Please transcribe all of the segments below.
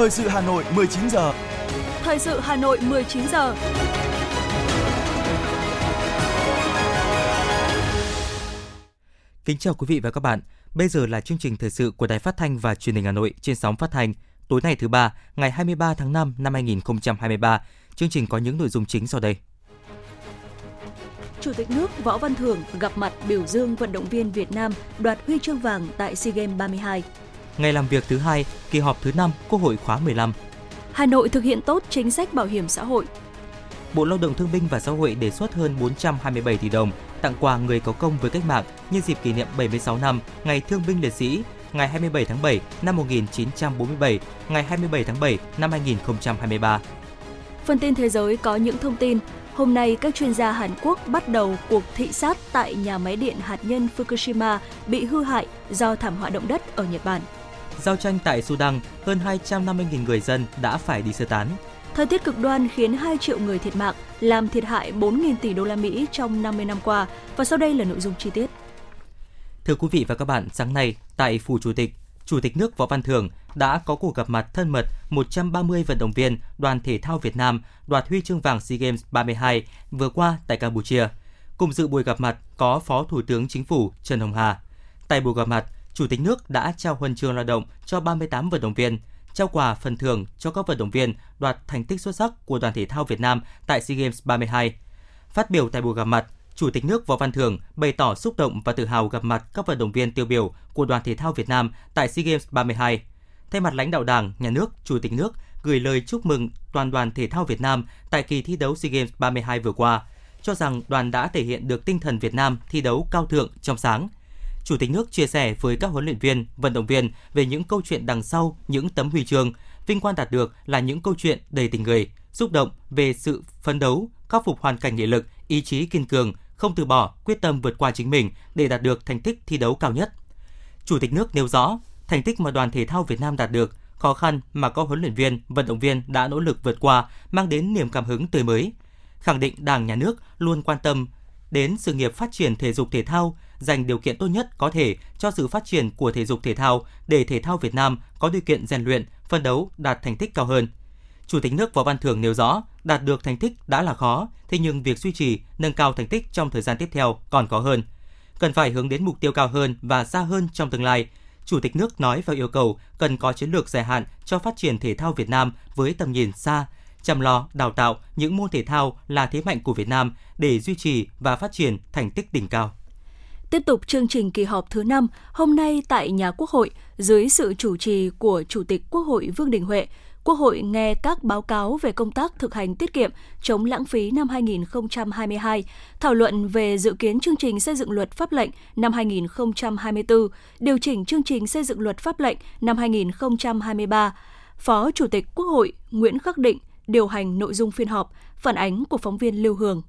Thời sự Hà Nội 19 giờ. Thời sự Hà Nội 19 giờ. Kính chào quý vị và các bạn. Bây giờ là chương trình thời sự của Đài Phát thanh và Truyền hình Hà Nội trên sóng phát thanh tối nay thứ ba, ngày 23 tháng 5 năm 2023. Chương trình có những nội dung chính sau đây. Chủ tịch nước Võ Văn Thưởng gặp mặt biểu dương vận động viên Việt Nam đoạt huy chương vàng tại SEA Games 32. Ngày làm việc thứ hai, kỳ họp thứ 5 Quốc hội khóa 15. Hà Nội thực hiện tốt chính sách bảo hiểm xã hội. Bộ Lao động Thương binh và Xã hội đề xuất hơn 427 tỷ đồng tặng quà người có công với cách mạng nhân dịp kỷ niệm 76 năm Ngày Thương binh Liệt sĩ ngày 27 tháng 7 năm 1947, ngày 27 tháng 7 năm 2023. Phần tin thế giới có những thông tin Hôm nay, các chuyên gia Hàn Quốc bắt đầu cuộc thị sát tại nhà máy điện hạt nhân Fukushima bị hư hại do thảm họa động đất ở Nhật Bản. Giao tranh tại Sudan, hơn 250.000 người dân đã phải đi sơ tán. Thời tiết cực đoan khiến 2 triệu người thiệt mạng, làm thiệt hại 4.000 tỷ đô la Mỹ trong 50 năm qua. Và sau đây là nội dung chi tiết. Thưa quý vị và các bạn, sáng nay tại Phủ Chủ tịch, Chủ tịch nước Võ Văn Thưởng đã có cuộc gặp mặt thân mật 130 vận động viên đoàn thể thao Việt Nam đoạt huy chương vàng SEA Games 32 vừa qua tại Campuchia. Cùng dự buổi gặp mặt có Phó Thủ tướng Chính phủ Trần Hồng Hà. Tại buổi gặp mặt, Chủ tịch nước đã trao huân chương lao động cho 38 vận động viên, trao quà phần thưởng cho các vận động viên đoạt thành tích xuất sắc của đoàn thể thao Việt Nam tại SEA Games 32. Phát biểu tại buổi gặp mặt, Chủ tịch nước Võ Văn Thưởng bày tỏ xúc động và tự hào gặp mặt các vận động viên tiêu biểu của đoàn thể thao Việt Nam tại SEA Games 32. Thay mặt lãnh đạo Đảng, Nhà nước, Chủ tịch nước gửi lời chúc mừng toàn đoàn thể thao Việt Nam tại kỳ thi đấu SEA Games 32 vừa qua, cho rằng đoàn đã thể hiện được tinh thần Việt Nam thi đấu cao thượng trong sáng. Chủ tịch nước chia sẻ với các huấn luyện viên, vận động viên về những câu chuyện đằng sau những tấm huy chương, vinh quang đạt được là những câu chuyện đầy tình người, xúc động về sự phấn đấu, khắc phục hoàn cảnh nghị lực, ý chí kiên cường, không từ bỏ, quyết tâm vượt qua chính mình để đạt được thành tích thi đấu cao nhất. Chủ tịch nước nêu rõ, thành tích mà đoàn thể thao Việt Nam đạt được, khó khăn mà các huấn luyện viên, vận động viên đã nỗ lực vượt qua mang đến niềm cảm hứng tươi mới. Khẳng định Đảng, Nhà nước luôn quan tâm đến sự nghiệp phát triển thể dục thể thao, dành điều kiện tốt nhất có thể cho sự phát triển của thể dục thể thao để thể thao Việt Nam có điều kiện rèn luyện, phân đấu đạt thành tích cao hơn. Chủ tịch nước Võ Văn Thưởng nêu rõ, đạt được thành tích đã là khó, thế nhưng việc duy trì, nâng cao thành tích trong thời gian tiếp theo còn khó hơn. Cần phải hướng đến mục tiêu cao hơn và xa hơn trong tương lai. Chủ tịch nước nói và yêu cầu cần có chiến lược dài hạn cho phát triển thể thao Việt Nam với tầm nhìn xa, chăm lo đào tạo những môn thể thao là thế mạnh của Việt Nam để duy trì và phát triển thành tích đỉnh cao. Tiếp tục chương trình kỳ họp thứ 5, hôm nay tại nhà Quốc hội, dưới sự chủ trì của Chủ tịch Quốc hội Vương Đình Huệ, Quốc hội nghe các báo cáo về công tác thực hành tiết kiệm, chống lãng phí năm 2022, thảo luận về dự kiến chương trình xây dựng luật pháp lệnh năm 2024, điều chỉnh chương trình xây dựng luật pháp lệnh năm 2023. Phó Chủ tịch Quốc hội Nguyễn Khắc Định điều hành nội dung phiên họp, phản ánh của phóng viên Lưu Hường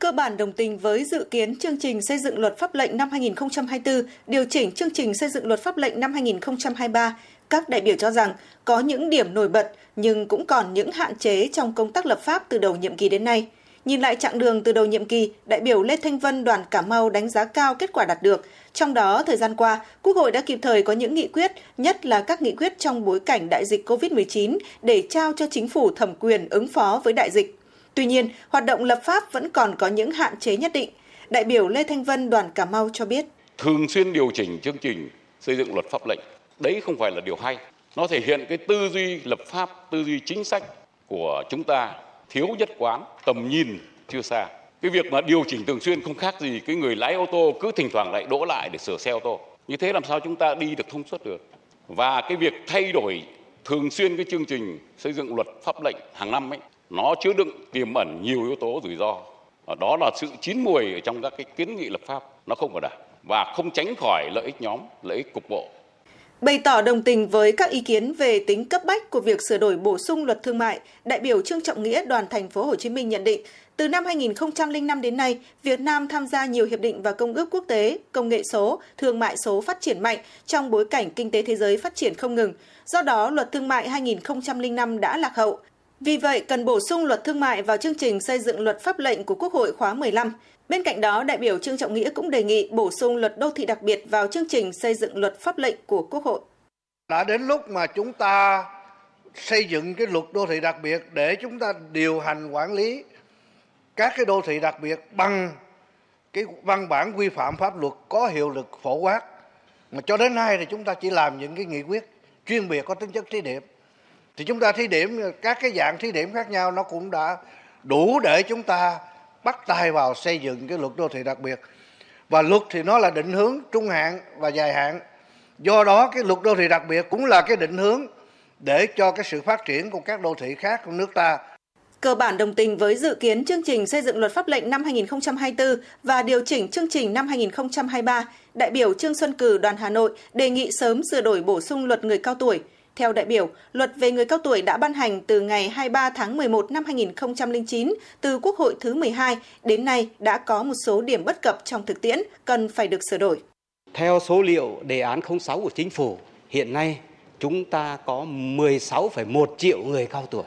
cơ bản đồng tình với dự kiến chương trình xây dựng luật pháp lệnh năm 2024, điều chỉnh chương trình xây dựng luật pháp lệnh năm 2023 các đại biểu cho rằng có những điểm nổi bật nhưng cũng còn những hạn chế trong công tác lập pháp từ đầu nhiệm kỳ đến nay. Nhìn lại chặng đường từ đầu nhiệm kỳ, đại biểu Lê Thanh Vân đoàn Cà Mau đánh giá cao kết quả đạt được. Trong đó, thời gian qua, Quốc hội đã kịp thời có những nghị quyết, nhất là các nghị quyết trong bối cảnh đại dịch COVID-19 để trao cho chính phủ thẩm quyền ứng phó với đại dịch. Tuy nhiên, hoạt động lập pháp vẫn còn có những hạn chế nhất định. Đại biểu Lê Thanh Vân đoàn Cà Mau cho biết. Thường xuyên điều chỉnh chương trình xây dựng luật pháp lệnh. Đấy không phải là điều hay. Nó thể hiện cái tư duy lập pháp tư duy chính sách của chúng ta thiếu nhất quán tầm nhìn chưa xa. Cái việc mà điều chỉnh thường xuyên không khác gì cái người lái ô tô cứ thỉnh thoảng lại đỗ lại để sửa xe ô tô. Như thế làm sao chúng ta đi được thông suốt được? Và cái việc thay đổi thường xuyên cái chương trình xây dựng luật pháp lệnh hàng năm ấy nó chứa đựng tiềm ẩn nhiều yếu tố rủi ro đó là sự chín mùi ở trong các cái kiến nghị lập pháp nó không bảo đảm và không tránh khỏi lợi ích nhóm lợi ích cục bộ Bày tỏ đồng tình với các ý kiến về tính cấp bách của việc sửa đổi bổ sung luật thương mại, đại biểu Trương Trọng Nghĩa đoàn thành phố Hồ Chí Minh nhận định, từ năm 2005 đến nay, Việt Nam tham gia nhiều hiệp định và công ước quốc tế, công nghệ số, thương mại số phát triển mạnh trong bối cảnh kinh tế thế giới phát triển không ngừng. Do đó, luật thương mại 2005 đã lạc hậu. Vì vậy, cần bổ sung luật thương mại vào chương trình xây dựng luật pháp lệnh của Quốc hội khóa 15. Bên cạnh đó, đại biểu Trương Trọng Nghĩa cũng đề nghị bổ sung luật đô thị đặc biệt vào chương trình xây dựng luật pháp lệnh của Quốc hội. Đã đến lúc mà chúng ta xây dựng cái luật đô thị đặc biệt để chúng ta điều hành quản lý các cái đô thị đặc biệt bằng cái văn bản quy phạm pháp luật có hiệu lực phổ quát mà cho đến nay thì chúng ta chỉ làm những cái nghị quyết chuyên biệt có tính chất thí điểm thì chúng ta thí điểm các cái dạng thí điểm khác nhau nó cũng đã đủ để chúng ta bắt tay vào xây dựng cái luật đô thị đặc biệt. Và luật thì nó là định hướng trung hạn và dài hạn. Do đó cái luật đô thị đặc biệt cũng là cái định hướng để cho cái sự phát triển của các đô thị khác của nước ta. Cơ bản đồng tình với dự kiến chương trình xây dựng luật pháp lệnh năm 2024 và điều chỉnh chương trình năm 2023, đại biểu Trương Xuân Cử đoàn Hà Nội đề nghị sớm sửa đổi bổ sung luật người cao tuổi. Theo đại biểu, luật về người cao tuổi đã ban hành từ ngày 23 tháng 11 năm 2009 từ Quốc hội thứ 12 đến nay đã có một số điểm bất cập trong thực tiễn cần phải được sửa đổi. Theo số liệu đề án 06 của chính phủ, hiện nay chúng ta có 16,1 triệu người cao tuổi.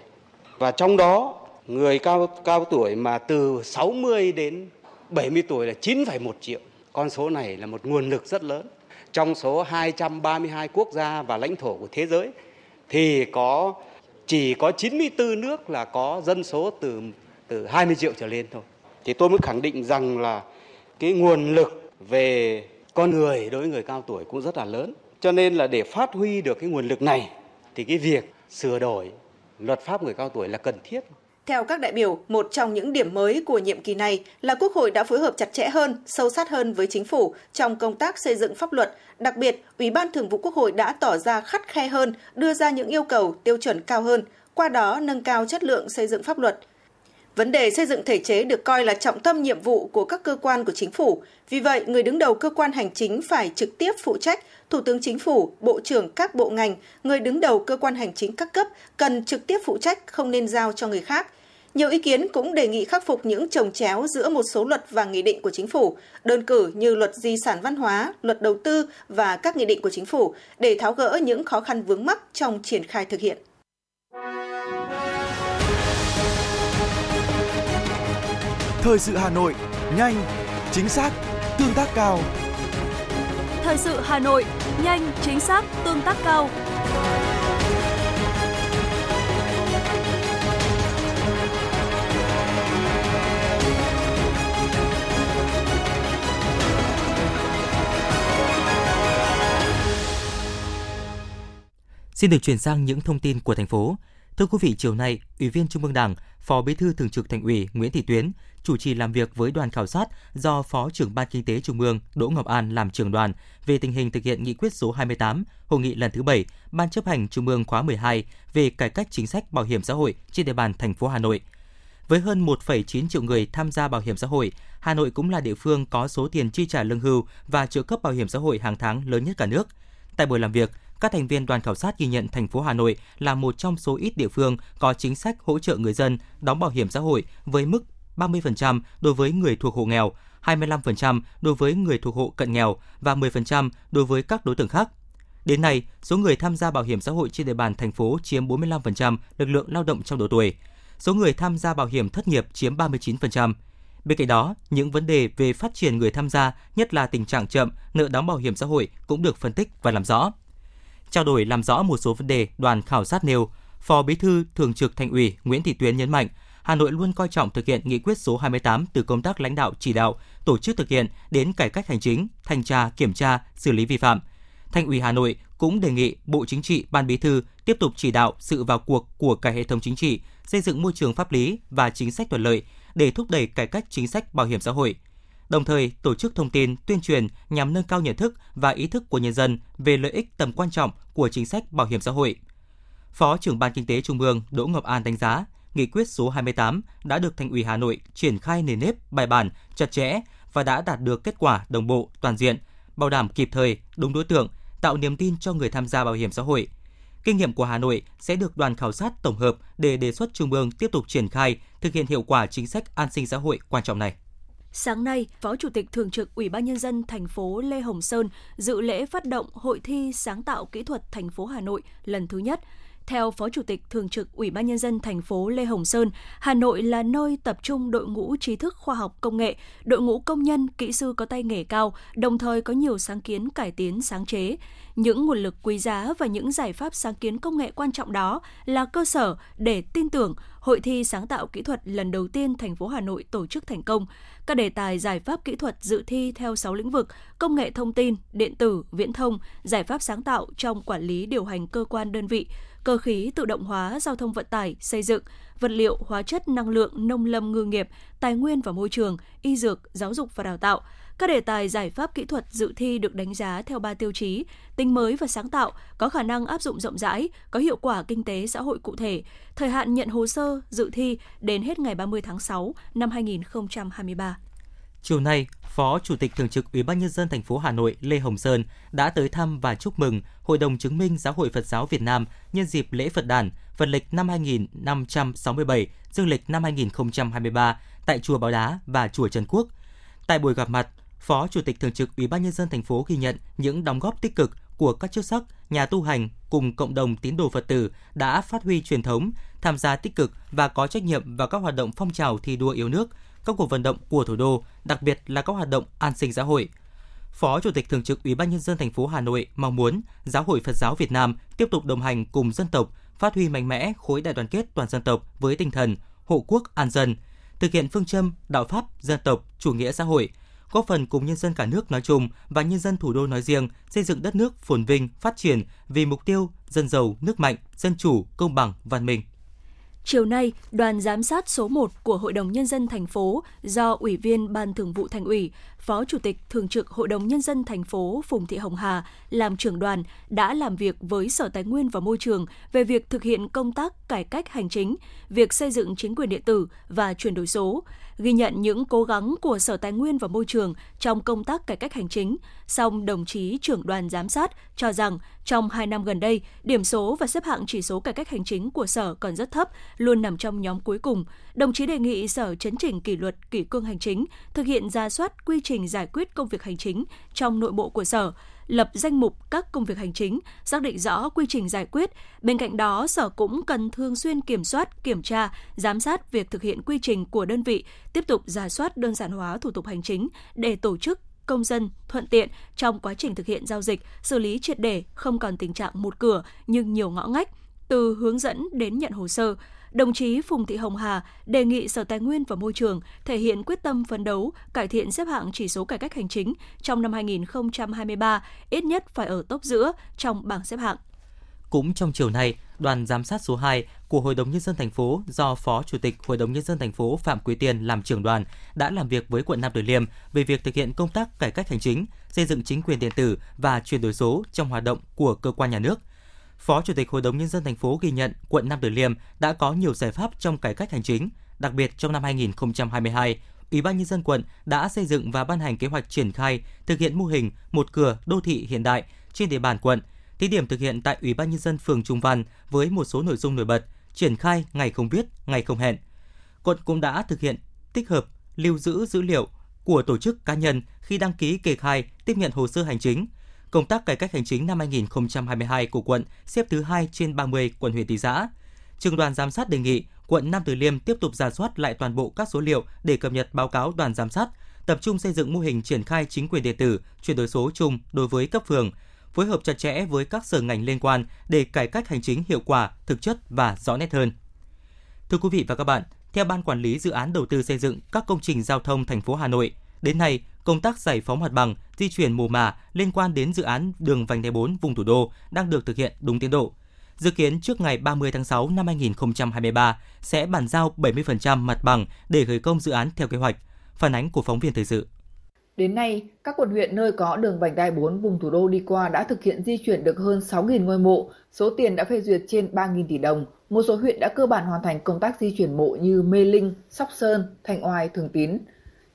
Và trong đó người cao cao tuổi mà từ 60 đến 70 tuổi là 9,1 triệu. Con số này là một nguồn lực rất lớn. Trong số 232 quốc gia và lãnh thổ của thế giới thì có, chỉ có 94 nước là có dân số từ từ 20 triệu trở lên thôi. Thì tôi mới khẳng định rằng là cái nguồn lực về con người đối với người cao tuổi cũng rất là lớn. Cho nên là để phát huy được cái nguồn lực này thì cái việc sửa đổi luật pháp người cao tuổi là cần thiết. Theo các đại biểu, một trong những điểm mới của nhiệm kỳ này là Quốc hội đã phối hợp chặt chẽ hơn, sâu sát hơn với chính phủ trong công tác xây dựng pháp luật. Đặc biệt, Ủy ban Thường vụ Quốc hội đã tỏ ra khắt khe hơn, đưa ra những yêu cầu, tiêu chuẩn cao hơn, qua đó nâng cao chất lượng xây dựng pháp luật. Vấn đề xây dựng thể chế được coi là trọng tâm nhiệm vụ của các cơ quan của chính phủ. Vì vậy, người đứng đầu cơ quan hành chính phải trực tiếp phụ trách, Thủ tướng Chính phủ, Bộ trưởng các bộ ngành, người đứng đầu cơ quan hành chính các cấp cần trực tiếp phụ trách, không nên giao cho người khác. Nhiều ý kiến cũng đề nghị khắc phục những trồng chéo giữa một số luật và nghị định của chính phủ, đơn cử như luật di sản văn hóa, luật đầu tư và các nghị định của chính phủ để tháo gỡ những khó khăn vướng mắc trong triển khai thực hiện. Thời sự Hà Nội, nhanh, chính xác, tương tác cao. Thời sự Hà Nội, nhanh, chính xác, tương tác cao. Xin được chuyển sang những thông tin của thành phố. Thưa quý vị, chiều nay, Ủy viên Trung ương Đảng, Phó Bí thư Thường trực Thành ủy Nguyễn Thị Tuyến chủ trì làm việc với đoàn khảo sát do Phó trưởng Ban Kinh tế Trung ương Đỗ Ngọc An làm trưởng đoàn về tình hình thực hiện nghị quyết số 28, hội nghị lần thứ 7 Ban chấp hành Trung ương khóa 12 về cải cách chính sách bảo hiểm xã hội trên địa bàn thành phố Hà Nội. Với hơn 1,9 triệu người tham gia bảo hiểm xã hội, Hà Nội cũng là địa phương có số tiền chi trả lương hưu và trợ cấp bảo hiểm xã hội hàng tháng lớn nhất cả nước. Tại buổi làm việc, các thành viên đoàn khảo sát ghi nhận thành phố Hà Nội là một trong số ít địa phương có chính sách hỗ trợ người dân đóng bảo hiểm xã hội với mức 30% đối với người thuộc hộ nghèo, 25% đối với người thuộc hộ cận nghèo và 10% đối với các đối tượng khác. Đến nay, số người tham gia bảo hiểm xã hội trên địa bàn thành phố chiếm 45% lực lượng lao động trong độ tuổi. Số người tham gia bảo hiểm thất nghiệp chiếm 39%. Bên cạnh đó, những vấn đề về phát triển người tham gia, nhất là tình trạng chậm, nợ đóng bảo hiểm xã hội cũng được phân tích và làm rõ. Trao đổi làm rõ một số vấn đề đoàn khảo sát nêu, Phó Bí thư Thường trực Thành ủy Nguyễn Thị Tuyến nhấn mạnh, Hà Nội luôn coi trọng thực hiện nghị quyết số 28 từ công tác lãnh đạo chỉ đạo, tổ chức thực hiện đến cải cách hành chính, thanh tra, kiểm tra, xử lý vi phạm. Thành ủy Hà Nội cũng đề nghị Bộ Chính trị, Ban Bí thư tiếp tục chỉ đạo sự vào cuộc của cả hệ thống chính trị, xây dựng môi trường pháp lý và chính sách thuận lợi để thúc đẩy cải cách chính sách bảo hiểm xã hội. Đồng thời, tổ chức thông tin, tuyên truyền nhằm nâng cao nhận thức và ý thức của nhân dân về lợi ích tầm quan trọng của chính sách bảo hiểm xã hội. Phó trưởng Ban Kinh tế Trung ương Đỗ Ngọc An đánh giá, nghị quyết số 28 đã được Thành ủy Hà Nội triển khai nền nếp, bài bản, chặt chẽ và đã đạt được kết quả đồng bộ, toàn diện, bảo đảm kịp thời, đúng đối tượng, tạo niềm tin cho người tham gia bảo hiểm xã hội. Kinh nghiệm của Hà Nội sẽ được đoàn khảo sát tổng hợp để đề xuất Trung ương tiếp tục triển khai, thực hiện hiệu quả chính sách an sinh xã hội quan trọng này. Sáng nay, Phó Chủ tịch Thường trực Ủy ban Nhân dân thành phố Lê Hồng Sơn dự lễ phát động Hội thi sáng tạo kỹ thuật thành phố Hà Nội lần thứ nhất. Theo Phó Chủ tịch Thường trực Ủy ban Nhân dân thành phố Lê Hồng Sơn, Hà Nội là nơi tập trung đội ngũ trí thức khoa học công nghệ, đội ngũ công nhân, kỹ sư có tay nghề cao, đồng thời có nhiều sáng kiến cải tiến sáng chế. Những nguồn lực quý giá và những giải pháp sáng kiến công nghệ quan trọng đó là cơ sở để tin tưởng Hội thi sáng tạo kỹ thuật lần đầu tiên thành phố Hà Nội tổ chức thành công. Các đề tài giải pháp kỹ thuật dự thi theo 6 lĩnh vực: công nghệ thông tin, điện tử, viễn thông, giải pháp sáng tạo trong quản lý điều hành cơ quan đơn vị, cơ khí tự động hóa, giao thông vận tải, xây dựng, vật liệu, hóa chất, năng lượng, nông lâm ngư nghiệp, tài nguyên và môi trường, y dược, giáo dục và đào tạo. Các đề tài giải pháp kỹ thuật dự thi được đánh giá theo ba tiêu chí: tính mới và sáng tạo, có khả năng áp dụng rộng rãi, có hiệu quả kinh tế xã hội cụ thể. Thời hạn nhận hồ sơ dự thi đến hết ngày 30 tháng 6 năm 2023. Chiều nay, Phó Chủ tịch Thường trực Ủy ban nhân dân thành phố Hà Nội Lê Hồng Sơn đã tới thăm và chúc mừng Hội đồng chứng minh Giáo hội Phật giáo Việt Nam nhân dịp lễ Phật đản Phật lịch năm 2567, dương lịch năm 2023 tại chùa Bảo Đá và chùa Trần Quốc. Tại buổi gặp mặt, Phó Chủ tịch Thường trực Ủy ban nhân dân thành phố ghi nhận những đóng góp tích cực của các chức sắc, nhà tu hành cùng cộng đồng tín đồ Phật tử đã phát huy truyền thống, tham gia tích cực và có trách nhiệm vào các hoạt động phong trào thi đua yêu nước, các cuộc vận động của thủ đô, đặc biệt là các hoạt động an sinh xã hội. Phó Chủ tịch Thường trực Ủy ban nhân dân thành phố Hà Nội mong muốn Giáo hội Phật giáo Việt Nam tiếp tục đồng hành cùng dân tộc, phát huy mạnh mẽ khối đại đoàn kết toàn dân tộc với tinh thần hộ quốc an dân, thực hiện phương châm đạo pháp dân tộc chủ nghĩa xã hội, góp phần cùng nhân dân cả nước nói chung và nhân dân thủ đô nói riêng xây dựng đất nước phồn vinh, phát triển vì mục tiêu dân giàu, nước mạnh, dân chủ, công bằng, văn minh. Chiều nay, đoàn giám sát số 1 của Hội đồng Nhân dân thành phố do Ủy viên Ban Thường vụ Thành ủy, Phó Chủ tịch Thường trực Hội đồng Nhân dân thành phố Phùng Thị Hồng Hà làm trưởng đoàn đã làm việc với Sở Tài nguyên và Môi trường về việc thực hiện công tác cải cách hành chính, việc xây dựng chính quyền điện tử và chuyển đổi số, ghi nhận những cố gắng của Sở Tài nguyên và Môi trường trong công tác cải cách hành chính. Song đồng chí trưởng đoàn giám sát cho rằng trong 2 năm gần đây, điểm số và xếp hạng chỉ số cải cách hành chính của Sở còn rất thấp, luôn nằm trong nhóm cuối cùng. Đồng chí đề nghị Sở chấn chỉnh kỷ luật kỷ cương hành chính, thực hiện ra soát quy trình giải quyết công việc hành chính trong nội bộ của Sở, lập danh mục các công việc hành chính, xác định rõ quy trình giải quyết. Bên cạnh đó, Sở cũng cần thường xuyên kiểm soát, kiểm tra, giám sát việc thực hiện quy trình của đơn vị, tiếp tục giả soát đơn giản hóa thủ tục hành chính để tổ chức công dân thuận tiện trong quá trình thực hiện giao dịch, xử lý triệt để, không còn tình trạng một cửa nhưng nhiều ngõ ngách, từ hướng dẫn đến nhận hồ sơ. Đồng chí Phùng Thị Hồng Hà đề nghị Sở Tài nguyên và Môi trường thể hiện quyết tâm phấn đấu cải thiện xếp hạng chỉ số cải cách hành chính trong năm 2023, ít nhất phải ở top giữa trong bảng xếp hạng. Cũng trong chiều nay, đoàn giám sát số 2 của Hội đồng nhân dân thành phố do Phó Chủ tịch Hội đồng nhân dân thành phố Phạm Quý Tiên làm trưởng đoàn đã làm việc với quận Nam Từ Liêm về việc thực hiện công tác cải cách hành chính, xây dựng chính quyền điện tử và chuyển đổi số trong hoạt động của cơ quan nhà nước. Phó Chủ tịch Hội đồng nhân dân thành phố ghi nhận quận Nam Từ Liêm đã có nhiều giải pháp trong cải cách hành chính, đặc biệt trong năm 2022, Ủy ban nhân dân quận đã xây dựng và ban hành kế hoạch triển khai thực hiện mô hình một cửa đô thị hiện đại trên địa bàn quận thí điểm thực hiện tại Ủy ban nhân dân phường Trung Văn với một số nội dung nổi bật, triển khai ngày không biết, ngày không hẹn. Quận cũng đã thực hiện tích hợp lưu giữ dữ liệu của tổ chức cá nhân khi đăng ký kê khai tiếp nhận hồ sơ hành chính. Công tác cải cách hành chính năm 2022 của quận xếp thứ 2 trên 30 quận huyện thị xã. Trường đoàn giám sát đề nghị quận Nam Từ Liêm tiếp tục giả soát lại toàn bộ các số liệu để cập nhật báo cáo đoàn giám sát, tập trung xây dựng mô hình triển khai chính quyền điện tử, chuyển đổi số chung đối với cấp phường, phối hợp chặt chẽ với các sở ngành liên quan để cải cách hành chính hiệu quả, thực chất và rõ nét hơn. Thưa quý vị và các bạn, theo Ban Quản lý Dự án Đầu tư xây dựng các công trình giao thông thành phố Hà Nội, đến nay, công tác giải phóng mặt bằng, di chuyển mồ mả liên quan đến dự án đường vành đai 4 vùng thủ đô đang được thực hiện đúng tiến độ. Dự kiến trước ngày 30 tháng 6 năm 2023 sẽ bàn giao 70% mặt bằng để khởi công dự án theo kế hoạch. Phản ánh của phóng viên thời sự. Đến nay, các quận huyện nơi có đường vành đai 4 vùng thủ đô đi qua đã thực hiện di chuyển được hơn 6.000 ngôi mộ, số tiền đã phê duyệt trên 3.000 tỷ đồng. Một số huyện đã cơ bản hoàn thành công tác di chuyển mộ như Mê Linh, Sóc Sơn, Thanh Oai, Thường Tín.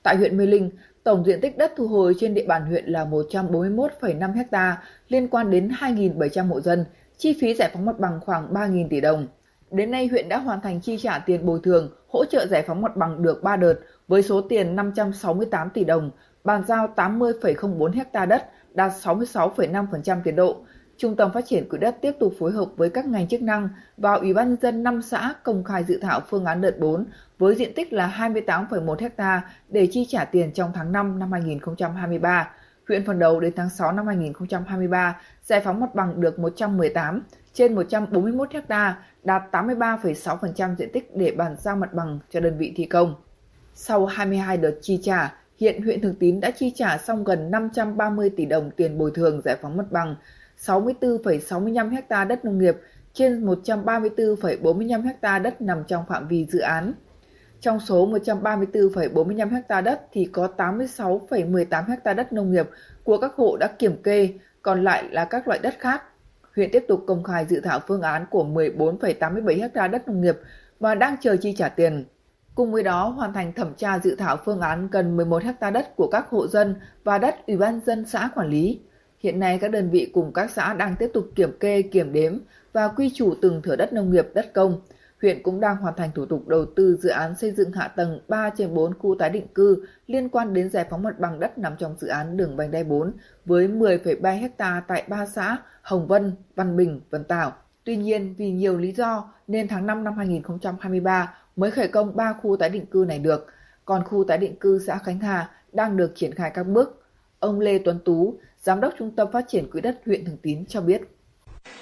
Tại huyện Mê Linh, tổng diện tích đất thu hồi trên địa bàn huyện là 141,5 ha liên quan đến 2.700 hộ dân, chi phí giải phóng mặt bằng khoảng 3.000 tỷ đồng. Đến nay huyện đã hoàn thành chi trả tiền bồi thường, hỗ trợ giải phóng mặt bằng được 3 đợt với số tiền 568 tỷ đồng, bàn giao 80,04 ha đất, đạt 66,5% tiến độ. Trung tâm Phát triển Quỹ đất tiếp tục phối hợp với các ngành chức năng và Ủy ban nhân dân 5 xã công khai dự thảo phương án đợt 4 với diện tích là 28,1 ha để chi trả tiền trong tháng 5 năm 2023. Huyện phần đầu đến tháng 6 năm 2023 giải phóng mặt bằng được 118 trên 141 ha, đạt 83,6% diện tích để bàn giao mặt bằng cho đơn vị thi công. Sau 22 đợt chi trả, hiện huyện Thường Tín đã chi trả xong gần 530 tỷ đồng tiền bồi thường giải phóng mặt bằng, 64,65 ha đất nông nghiệp trên 134,45 ha đất nằm trong phạm vi dự án. Trong số 134,45 ha đất thì có 86,18 ha đất nông nghiệp của các hộ đã kiểm kê, còn lại là các loại đất khác. Huyện tiếp tục công khai dự thảo phương án của 14,87 ha đất nông nghiệp và đang chờ chi trả tiền. Cùng với đó, hoàn thành thẩm tra dự thảo phương án gần 11 ha đất của các hộ dân và đất Ủy ban dân xã quản lý. Hiện nay các đơn vị cùng các xã đang tiếp tục kiểm kê, kiểm đếm và quy chủ từng thửa đất nông nghiệp, đất công. Huyện cũng đang hoàn thành thủ tục đầu tư dự án xây dựng hạ tầng 3 trên 4 khu tái định cư liên quan đến giải phóng mặt bằng đất nằm trong dự án đường vành đai 4 với 10,3 ha tại 3 xã Hồng Vân, Văn Bình, Vân Tảo. Tuy nhiên, vì nhiều lý do nên tháng 5 năm 2023 mới khởi công 3 khu tái định cư này được, còn khu tái định cư xã Khánh Hà đang được triển khai các bước. Ông Lê Tuấn Tú, Giám đốc Trung tâm Phát triển Quỹ đất huyện Thường Tín cho biết.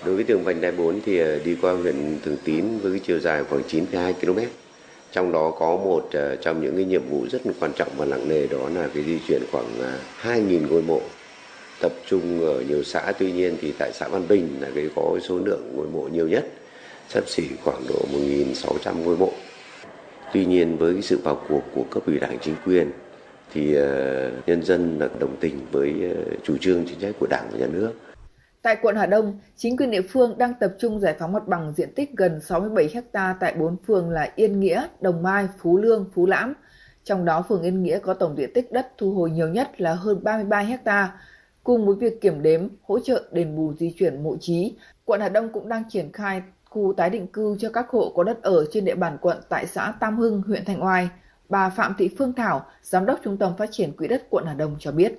Đối với đường vành đai 4 thì ờ, đi qua huyện Thường Tín với cái chiều dài khoảng 9,2 km. Trong đó có một ờ, trong những cái nhiệm vụ rất quan trọng và nặng nề đó là cái di chuyển khoảng ờ, 2.000 ngôi mộ tập trung ở nhiều xã tuy nhiên thì tại xã Văn Bình là cái có số lượng ngôi mộ nhiều nhất sắp xỉ khoảng độ 1.600 ngôi mộ tuy nhiên với sự vào cuộc của cấp ủy đảng chính quyền thì ờ, nhân dân là đồng tình với ờ, chủ trương chính sách của đảng và nhà nước Tại quận Hà Đông, chính quyền địa phương đang tập trung giải phóng mặt bằng diện tích gần 67 ha tại 4 phường là Yên Nghĩa, Đồng Mai, Phú Lương, Phú Lãm. Trong đó phường Yên Nghĩa có tổng diện tích đất thu hồi nhiều nhất là hơn 33 ha. Cùng với việc kiểm đếm, hỗ trợ đền bù di chuyển mộ trí, quận Hà Đông cũng đang triển khai khu tái định cư cho các hộ có đất ở trên địa bàn quận tại xã Tam Hưng, huyện Thanh Oai. Bà Phạm Thị Phương Thảo, Giám đốc Trung tâm Phát triển Quỹ đất quận Hà Đông cho biết.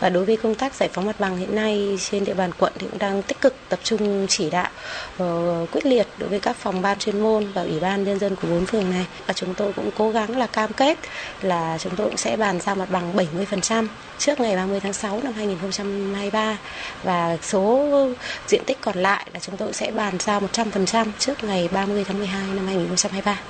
Và đối với công tác giải phóng mặt bằng hiện nay trên địa bàn quận thì cũng đang tích cực tập trung chỉ đạo uh, quyết liệt đối với các phòng ban chuyên môn và ủy ban nhân dân của bốn phường này. Và chúng tôi cũng cố gắng là cam kết là chúng tôi cũng sẽ bàn giao mặt bằng 70% trước ngày 30 tháng 6 năm 2023 và số diện tích còn lại là chúng tôi sẽ bàn giao 100% trước ngày 30 tháng 12 năm 2023.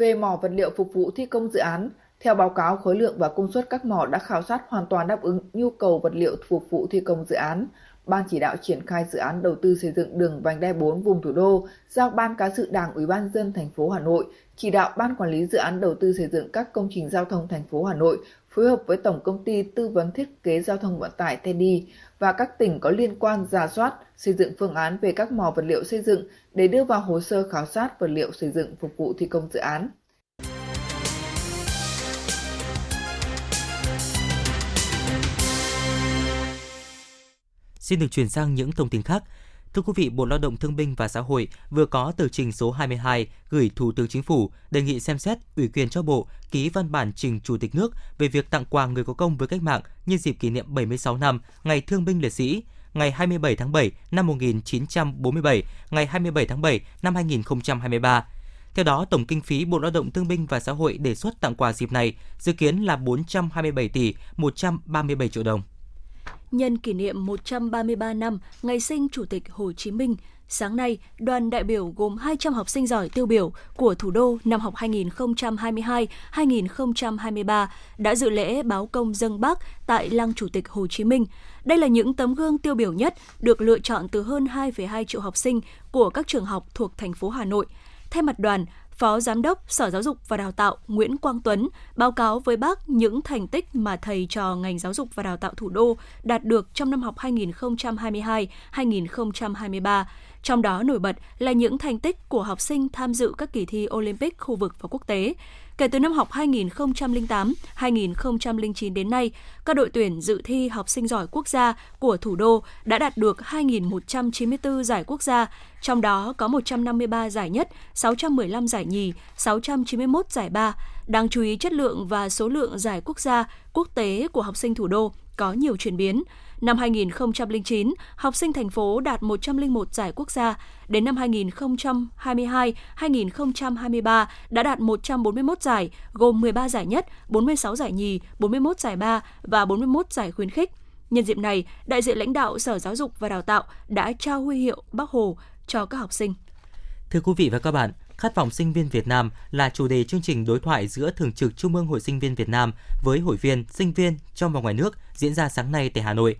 Về mỏ vật liệu phục vụ thi công dự án, theo báo cáo, khối lượng và công suất các mỏ đã khảo sát hoàn toàn đáp ứng nhu cầu vật liệu phục vụ thi công dự án. Ban chỉ đạo triển khai dự án đầu tư xây dựng đường vành đai 4 vùng thủ đô, giao Ban cán sự Đảng Ủy ban dân thành phố Hà Nội chỉ đạo Ban quản lý dự án đầu tư xây dựng các công trình giao thông thành phố Hà Nội phối hợp với Tổng công ty tư vấn thiết kế giao thông vận tải Teddy và các tỉnh có liên quan giả soát, xây dựng phương án về các mỏ vật liệu xây dựng để đưa vào hồ sơ khảo sát vật liệu xây dựng phục vụ thi công dự án. Xin được chuyển sang những thông tin khác. Thưa quý vị, Bộ Lao động Thương binh và Xã hội vừa có tờ trình số 22 gửi Thủ tướng Chính phủ đề nghị xem xét ủy quyền cho Bộ ký văn bản trình Chủ tịch nước về việc tặng quà người có công với cách mạng nhân dịp kỷ niệm 76 năm Ngày Thương binh Liệt sĩ ngày 27 tháng 7 năm 1947, ngày 27 tháng 7 năm 2023. Theo đó, tổng kinh phí Bộ Lao động Thương binh và Xã hội đề xuất tặng quà dịp này dự kiến là 427 tỷ 137 triệu đồng nhân kỷ niệm 133 năm ngày sinh Chủ tịch Hồ Chí Minh, sáng nay, đoàn đại biểu gồm 200 học sinh giỏi tiêu biểu của thủ đô năm học 2022-2023 đã dự lễ báo công dân Bác tại Lăng Chủ tịch Hồ Chí Minh. Đây là những tấm gương tiêu biểu nhất được lựa chọn từ hơn 2,2 triệu học sinh của các trường học thuộc thành phố Hà Nội. Thay mặt đoàn, Phó Giám đốc Sở Giáo dục và Đào tạo Nguyễn Quang Tuấn báo cáo với bác những thành tích mà thầy trò ngành giáo dục và đào tạo thủ đô đạt được trong năm học 2022-2023. Trong đó nổi bật là những thành tích của học sinh tham dự các kỳ thi Olympic khu vực và quốc tế. Kể từ năm học 2008-2009 đến nay, các đội tuyển dự thi học sinh giỏi quốc gia của thủ đô đã đạt được 2.194 giải quốc gia, trong đó có 153 giải nhất, 615 giải nhì, 691 giải ba. Đáng chú ý chất lượng và số lượng giải quốc gia, quốc tế của học sinh thủ đô có nhiều chuyển biến. Năm 2009, học sinh thành phố đạt 101 giải quốc gia. Đến năm 2022-2023 đã đạt 141 giải, gồm 13 giải nhất, 46 giải nhì, 41 giải ba và 41 giải khuyến khích. Nhân dịp này, đại diện lãnh đạo Sở Giáo dục và Đào tạo đã trao huy hiệu Bắc Hồ cho các học sinh. Thưa quý vị và các bạn, Khát vọng sinh viên Việt Nam là chủ đề chương trình đối thoại giữa Thường trực Trung ương Hội Sinh viên Việt Nam với hội viên, sinh viên trong và ngoài nước diễn ra sáng nay tại Hà Nội.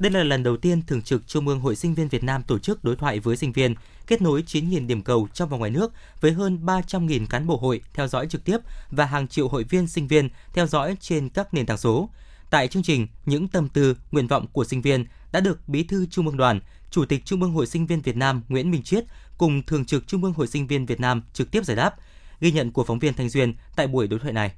Đây là lần đầu tiên Thường trực Trung ương Hội Sinh viên Việt Nam tổ chức đối thoại với sinh viên, kết nối 9.000 điểm cầu trong và ngoài nước với hơn 300.000 cán bộ hội theo dõi trực tiếp và hàng triệu hội viên sinh viên theo dõi trên các nền tảng số. Tại chương trình, những tâm tư, nguyện vọng của sinh viên đã được Bí thư Trung ương Đoàn, Chủ tịch Trung ương Hội Sinh viên Việt Nam Nguyễn Minh Chiết cùng Thường trực Trung ương Hội Sinh viên Việt Nam trực tiếp giải đáp. Ghi nhận của phóng viên Thanh Duyên tại buổi đối thoại này.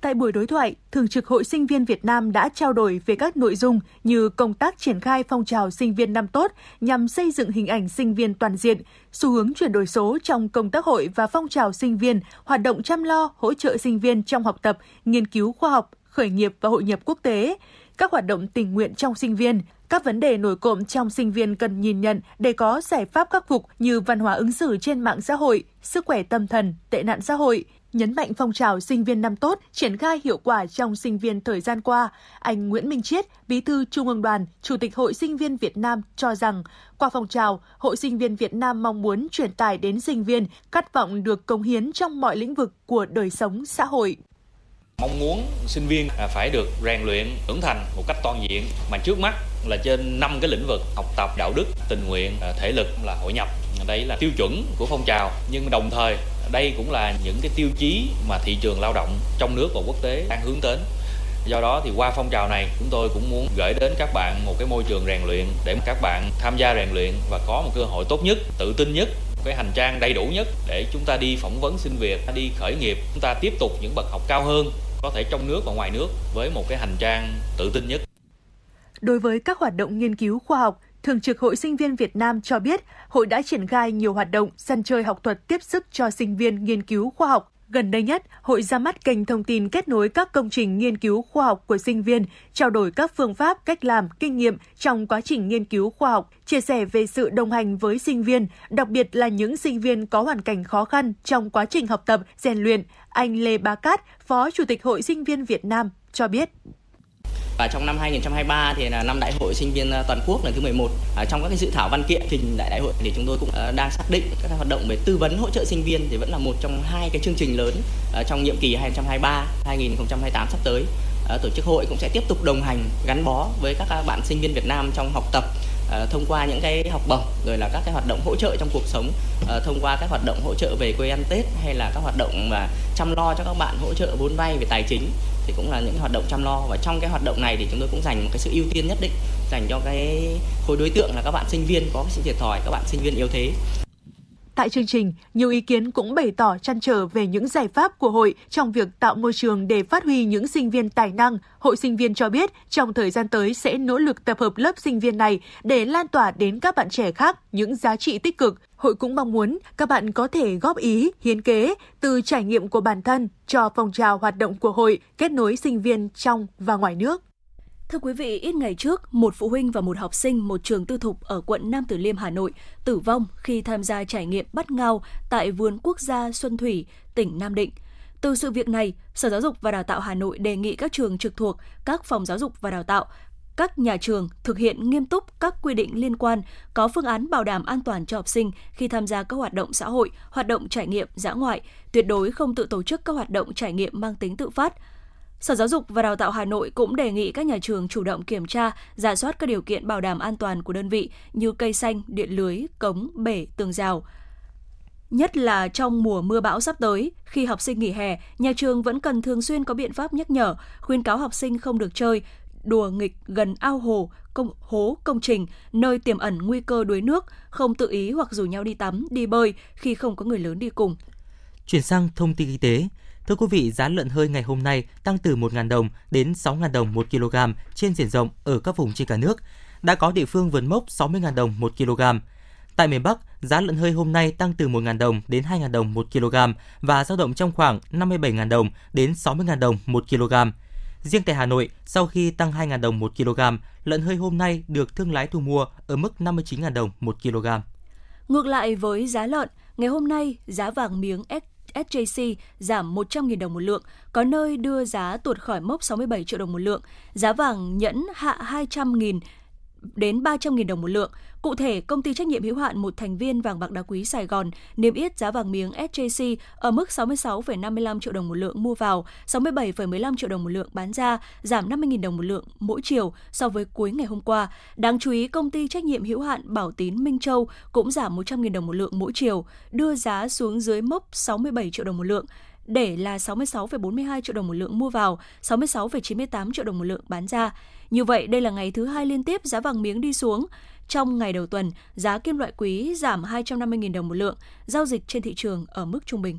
Tại buổi đối thoại, Thường trực Hội Sinh viên Việt Nam đã trao đổi về các nội dung như công tác triển khai phong trào sinh viên năm tốt nhằm xây dựng hình ảnh sinh viên toàn diện, xu hướng chuyển đổi số trong công tác hội và phong trào sinh viên, hoạt động chăm lo, hỗ trợ sinh viên trong học tập, nghiên cứu khoa học, khởi nghiệp và hội nhập quốc tế, các hoạt động tình nguyện trong sinh viên, các vấn đề nổi cộm trong sinh viên cần nhìn nhận để có giải pháp khắc phục như văn hóa ứng xử trên mạng xã hội, sức khỏe tâm thần, tệ nạn xã hội, nhấn mạnh phong trào sinh viên năm tốt triển khai hiệu quả trong sinh viên thời gian qua, anh Nguyễn Minh Chiết, Bí thư Trung ương Đoàn, Chủ tịch Hội Sinh viên Việt Nam cho rằng, qua phong trào, Hội Sinh viên Việt Nam mong muốn truyền tải đến sinh viên khát vọng được cống hiến trong mọi lĩnh vực của đời sống xã hội. Mong muốn sinh viên phải được rèn luyện trưởng thành một cách toàn diện. Mà trước mắt là trên năm cái lĩnh vực học tập đạo đức tình nguyện à, thể lực là hội nhập. Đây là tiêu chuẩn của phong trào. Nhưng đồng thời đây cũng là những cái tiêu chí mà thị trường lao động trong nước và quốc tế đang hướng đến do đó thì qua phong trào này chúng tôi cũng muốn gửi đến các bạn một cái môi trường rèn luyện để các bạn tham gia rèn luyện và có một cơ hội tốt nhất tự tin nhất cái hành trang đầy đủ nhất để chúng ta đi phỏng vấn xin việc đi khởi nghiệp chúng ta tiếp tục những bậc học cao hơn có thể trong nước và ngoài nước với một cái hành trang tự tin nhất. Đối với các hoạt động nghiên cứu khoa học, Thường trực Hội Sinh viên Việt Nam cho biết, hội đã triển khai nhiều hoạt động sân chơi học thuật tiếp sức cho sinh viên nghiên cứu khoa học. Gần đây nhất, hội ra mắt kênh thông tin kết nối các công trình nghiên cứu khoa học của sinh viên, trao đổi các phương pháp, cách làm, kinh nghiệm trong quá trình nghiên cứu khoa học, chia sẻ về sự đồng hành với sinh viên, đặc biệt là những sinh viên có hoàn cảnh khó khăn trong quá trình học tập, rèn luyện. Anh Lê Bá Cát, Phó Chủ tịch Hội Sinh viên Việt Nam cho biết. Và trong năm 2023 thì là năm đại hội sinh viên ờ, toàn quốc lần thứ 11. À, trong các cái dự thảo văn kiện trình đại đại hội thì chúng tôi cũng uh, đang xác định các hoạt động về tư vấn hỗ trợ sinh viên thì vẫn là một trong hai cái chương trình lớn uh, trong nhiệm kỳ 2023 2028 sắp tới. Uh, tổ chức hội cũng sẽ tiếp tục đồng hành gắn bó với các bạn sinh viên Việt Nam trong học tập uh, thông qua những cái học bổng rồi là các cái hoạt động hỗ trợ trong cuộc sống uh, thông qua các hoạt động hỗ trợ về quê ăn Tết hay là các hoạt động mà chăm lo cho các bạn hỗ trợ vốn vay về tài chính thì cũng là những hoạt động chăm lo. Và trong cái hoạt động này thì chúng tôi cũng dành một cái sự ưu tiên nhất định dành cho cái khối đối tượng là các bạn sinh viên có cái sự thiệt thòi, các bạn sinh viên yếu thế. Tại chương trình, nhiều ý kiến cũng bày tỏ chăn trở về những giải pháp của hội trong việc tạo môi trường để phát huy những sinh viên tài năng. Hội sinh viên cho biết trong thời gian tới sẽ nỗ lực tập hợp lớp sinh viên này để lan tỏa đến các bạn trẻ khác những giá trị tích cực. Hội cũng mong muốn các bạn có thể góp ý, hiến kế từ trải nghiệm của bản thân cho phong trào hoạt động của hội kết nối sinh viên trong và ngoài nước. Thưa quý vị, ít ngày trước, một phụ huynh và một học sinh một trường tư thục ở quận Nam Từ Liêm, Hà Nội tử vong khi tham gia trải nghiệm bắt ngao tại vườn quốc gia Xuân Thủy, tỉnh Nam Định. Từ sự việc này, Sở Giáo dục và Đào tạo Hà Nội đề nghị các trường trực thuộc, các phòng giáo dục và đào tạo, các nhà trường thực hiện nghiêm túc các quy định liên quan, có phương án bảo đảm an toàn cho học sinh khi tham gia các hoạt động xã hội, hoạt động trải nghiệm dã ngoại, tuyệt đối không tự tổ chức các hoạt động trải nghiệm mang tính tự phát, Sở Giáo dục và Đào tạo Hà Nội cũng đề nghị các nhà trường chủ động kiểm tra, giả soát các điều kiện bảo đảm an toàn của đơn vị như cây xanh, điện lưới, cống, bể, tường rào. Nhất là trong mùa mưa bão sắp tới, khi học sinh nghỉ hè, nhà trường vẫn cần thường xuyên có biện pháp nhắc nhở, khuyên cáo học sinh không được chơi, đùa nghịch gần ao hồ, công, hố, công trình, nơi tiềm ẩn nguy cơ đuối nước, không tự ý hoặc rủ nhau đi tắm, đi bơi khi không có người lớn đi cùng. Chuyển sang thông tin y tế, Thưa quý vị, giá lợn hơi ngày hôm nay tăng từ 1.000 đồng đến 6.000 đồng 1 kg trên diện rộng ở các vùng trên cả nước. Đã có địa phương vượt mốc 60.000 đồng 1 kg. Tại miền Bắc, giá lợn hơi hôm nay tăng từ 1.000 đồng đến 2.000 đồng 1 kg và dao động trong khoảng 57.000 đồng đến 60.000 đồng 1 kg. Riêng tại Hà Nội, sau khi tăng 2.000 đồng 1 kg, lợn hơi hôm nay được thương lái thu mua ở mức 59.000 đồng 1 kg. Ngược lại với giá lợn, ngày hôm nay giá vàng miếng SJC giảm 100.000 đồng một lượng, có nơi đưa giá tuột khỏi mốc 67 triệu đồng một lượng. Giá vàng nhẫn hạ 200.000 đến 300.000 đồng một lượng. Cụ thể, công ty trách nhiệm hữu hạn một thành viên vàng bạc đá quý Sài Gòn niêm yết giá vàng miếng SJC ở mức 66,55 triệu đồng một lượng mua vào, 67,15 triệu đồng một lượng bán ra, giảm 50.000 đồng một lượng mỗi chiều so với cuối ngày hôm qua. Đáng chú ý, công ty trách nhiệm hữu hạn Bảo Tín Minh Châu cũng giảm 100.000 đồng một lượng mỗi chiều, đưa giá xuống dưới mốc 67 triệu đồng một lượng để là 66,42 triệu đồng một lượng mua vào, 66,98 triệu đồng một lượng bán ra. Như vậy, đây là ngày thứ hai liên tiếp giá vàng miếng đi xuống. Trong ngày đầu tuần, giá kim loại quý giảm 250.000 đồng một lượng, giao dịch trên thị trường ở mức trung bình.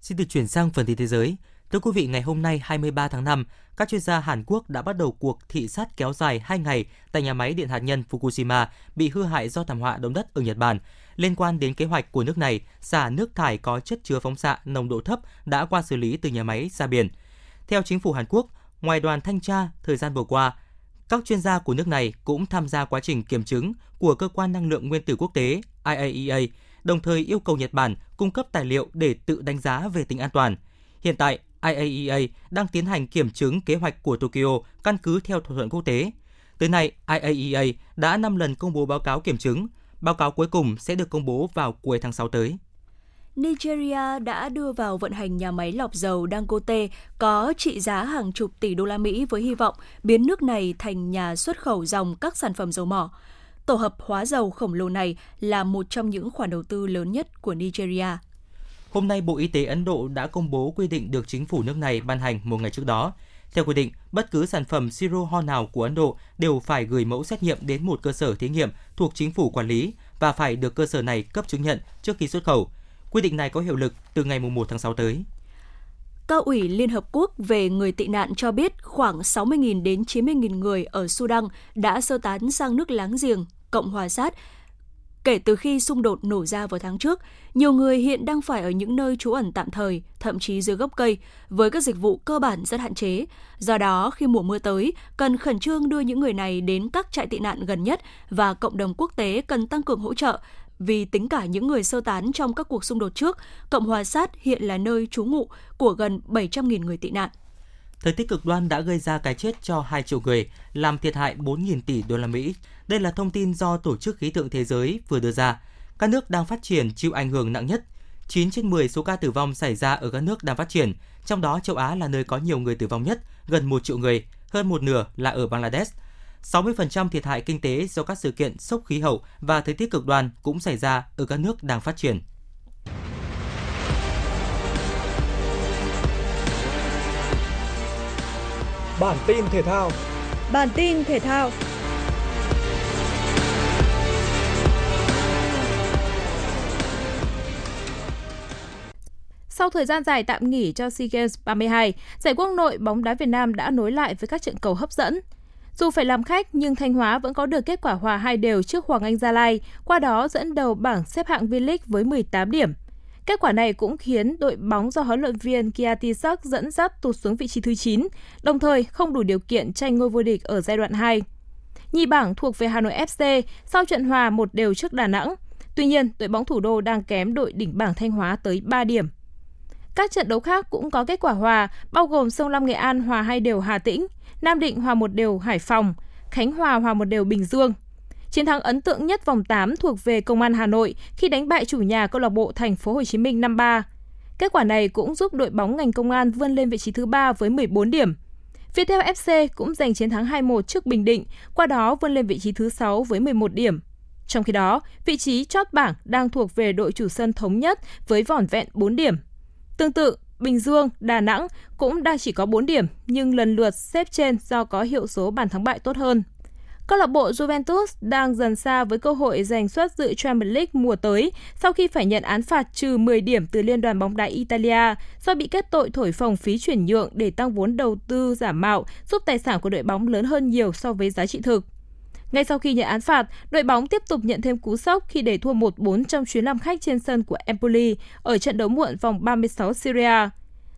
Xin được chuyển sang phần tin thế giới. Thưa quý vị, ngày hôm nay 23 tháng 5, các chuyên gia Hàn Quốc đã bắt đầu cuộc thị sát kéo dài 2 ngày tại nhà máy điện hạt nhân Fukushima bị hư hại do thảm họa động đất ở Nhật Bản. Liên quan đến kế hoạch của nước này, xả nước thải có chất chứa phóng xạ nồng độ thấp đã qua xử lý từ nhà máy ra biển. Theo chính phủ Hàn Quốc, ngoài đoàn thanh tra thời gian vừa qua, các chuyên gia của nước này cũng tham gia quá trình kiểm chứng của cơ quan năng lượng nguyên tử quốc tế IAEA, đồng thời yêu cầu Nhật Bản cung cấp tài liệu để tự đánh giá về tính an toàn. Hiện tại, IAEA đang tiến hành kiểm chứng kế hoạch của Tokyo căn cứ theo thỏa thuận quốc tế. Tới nay, IAEA đã 5 lần công bố báo cáo kiểm chứng. Báo cáo cuối cùng sẽ được công bố vào cuối tháng 6 tới. Nigeria đã đưa vào vận hành nhà máy lọc dầu Dangote có trị giá hàng chục tỷ đô la Mỹ với hy vọng biến nước này thành nhà xuất khẩu dòng các sản phẩm dầu mỏ. Tổ hợp hóa dầu khổng lồ này là một trong những khoản đầu tư lớn nhất của Nigeria. Hôm nay, Bộ Y tế Ấn Độ đã công bố quy định được chính phủ nước này ban hành một ngày trước đó. Theo quy định, bất cứ sản phẩm siro ho nào của Ấn Độ đều phải gửi mẫu xét nghiệm đến một cơ sở thí nghiệm thuộc chính phủ quản lý và phải được cơ sở này cấp chứng nhận trước khi xuất khẩu. Quy định này có hiệu lực từ ngày 1 tháng 6 tới. Cao ủy Liên Hợp Quốc về người tị nạn cho biết khoảng 60.000 đến 90.000 người ở Sudan đã sơ tán sang nước láng giềng, Cộng hòa Sát Kể từ khi xung đột nổ ra vào tháng trước, nhiều người hiện đang phải ở những nơi trú ẩn tạm thời, thậm chí dưới gốc cây, với các dịch vụ cơ bản rất hạn chế. Do đó, khi mùa mưa tới, cần khẩn trương đưa những người này đến các trại tị nạn gần nhất và cộng đồng quốc tế cần tăng cường hỗ trợ vì tính cả những người sơ tán trong các cuộc xung đột trước, Cộng hòa Sát hiện là nơi trú ngụ của gần 700.000 người tị nạn. Thời tiết cực đoan đã gây ra cái chết cho 2 triệu người, làm thiệt hại 4.000 tỷ đô la Mỹ. Đây là thông tin do Tổ chức Khí tượng Thế giới vừa đưa ra. Các nước đang phát triển chịu ảnh hưởng nặng nhất. 9 trên 10 số ca tử vong xảy ra ở các nước đang phát triển, trong đó châu Á là nơi có nhiều người tử vong nhất, gần 1 triệu người, hơn một nửa là ở Bangladesh. 60% thiệt hại kinh tế do các sự kiện sốc khí hậu và thời tiết cực đoan cũng xảy ra ở các nước đang phát triển. Bản tin thể thao. Bản tin thể thao. Sau thời gian dài tạm nghỉ cho SEA Games 32, giải quốc nội bóng đá Việt Nam đã nối lại với các trận cầu hấp dẫn. Dù phải làm khách nhưng Thanh Hóa vẫn có được kết quả hòa hai đều trước Hoàng Anh Gia Lai, qua đó dẫn đầu bảng xếp hạng V-League với 18 điểm. Kết quả này cũng khiến đội bóng do huấn luyện viên Kiatisak dẫn dắt tụt xuống vị trí thứ 9, đồng thời không đủ điều kiện tranh ngôi vô địch ở giai đoạn 2. Nhì bảng thuộc về Hà Nội FC sau trận hòa một đều trước Đà Nẵng. Tuy nhiên, đội bóng thủ đô đang kém đội đỉnh bảng Thanh Hóa tới 3 điểm. Các trận đấu khác cũng có kết quả hòa, bao gồm Sông Lam Nghệ An hòa hai đều Hà Tĩnh, Nam Định hòa một đều Hải Phòng, Khánh Hòa hòa một đều Bình Dương. Chiến thắng ấn tượng nhất vòng 8 thuộc về Công an Hà Nội khi đánh bại chủ nhà câu lạc bộ Thành phố Hồ Chí Minh 5-3. Kết quả này cũng giúp đội bóng ngành công an vươn lên vị trí thứ 3 với 14 điểm. Viettel FC cũng giành chiến thắng 2-1 trước Bình Định, qua đó vươn lên vị trí thứ 6 với 11 điểm. Trong khi đó, vị trí chót bảng đang thuộc về đội chủ sân thống nhất với vỏn vẹn 4 điểm. Tương tự, Bình Dương, Đà Nẵng cũng đang chỉ có 4 điểm nhưng lần lượt xếp trên do có hiệu số bàn thắng bại tốt hơn. Câu lạc bộ Juventus đang dần xa với cơ hội giành suất dự Champions League mùa tới sau khi phải nhận án phạt trừ 10 điểm từ Liên đoàn bóng đá Italia do bị kết tội thổi phồng phí chuyển nhượng để tăng vốn đầu tư giả mạo, giúp tài sản của đội bóng lớn hơn nhiều so với giá trị thực. Ngay sau khi nhận án phạt, đội bóng tiếp tục nhận thêm cú sốc khi để thua 1-4 trong chuyến làm khách trên sân của Empoli ở trận đấu muộn vòng 36 Syria.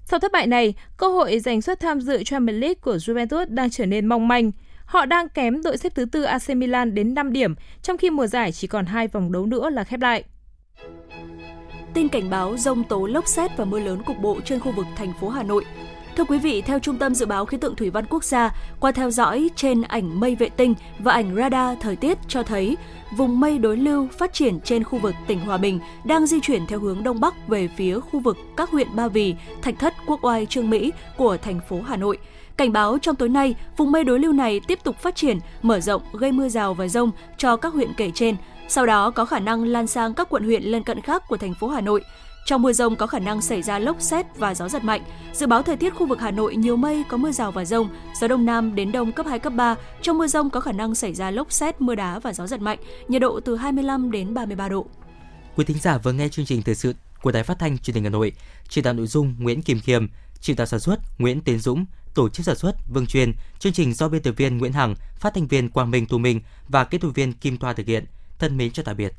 Sau thất bại này, cơ hội giành suất tham dự Champions League của Juventus đang trở nên mong manh. Họ đang kém đội xếp thứ tư AC Milan đến 5 điểm, trong khi mùa giải chỉ còn hai vòng đấu nữa là khép lại. Tin cảnh báo rông tố lốc xét và mưa lớn cục bộ trên khu vực thành phố Hà Nội. Thưa quý vị, theo Trung tâm Dự báo Khí tượng Thủy văn Quốc gia, qua theo dõi trên ảnh mây vệ tinh và ảnh radar thời tiết cho thấy vùng mây đối lưu phát triển trên khu vực tỉnh Hòa Bình đang di chuyển theo hướng đông bắc về phía khu vực các huyện Ba Vì, Thạch Thất, Quốc Oai, Trương Mỹ của thành phố Hà Nội. Cảnh báo trong tối nay, vùng mây đối lưu này tiếp tục phát triển, mở rộng, gây mưa rào và rông cho các huyện kể trên. Sau đó có khả năng lan sang các quận huyện lân cận khác của thành phố Hà Nội. Trong mưa rông có khả năng xảy ra lốc xét và gió giật mạnh. Dự báo thời tiết khu vực Hà Nội nhiều mây, có mưa rào và rông, gió đông nam đến đông cấp 2 cấp 3. Trong mưa rông có khả năng xảy ra lốc xét, mưa đá và gió giật mạnh, nhiệt độ từ 25 đến 33 độ. Quý thính giả vừa nghe chương trình thời sự của Đài Phát thanh Truyền hình Hà Nội. Chỉ đạo nội dung Nguyễn Kim Khiêm, chỉ đạo sản xuất Nguyễn Tiến Dũng, tổ chức sản xuất Vương Truyền, chương trình do biên tập viên Nguyễn Hằng, phát thanh viên Quang Minh Thu Minh và kỹ thuật viên Kim Thoa thực hiện. Thân mến chào tạm biệt.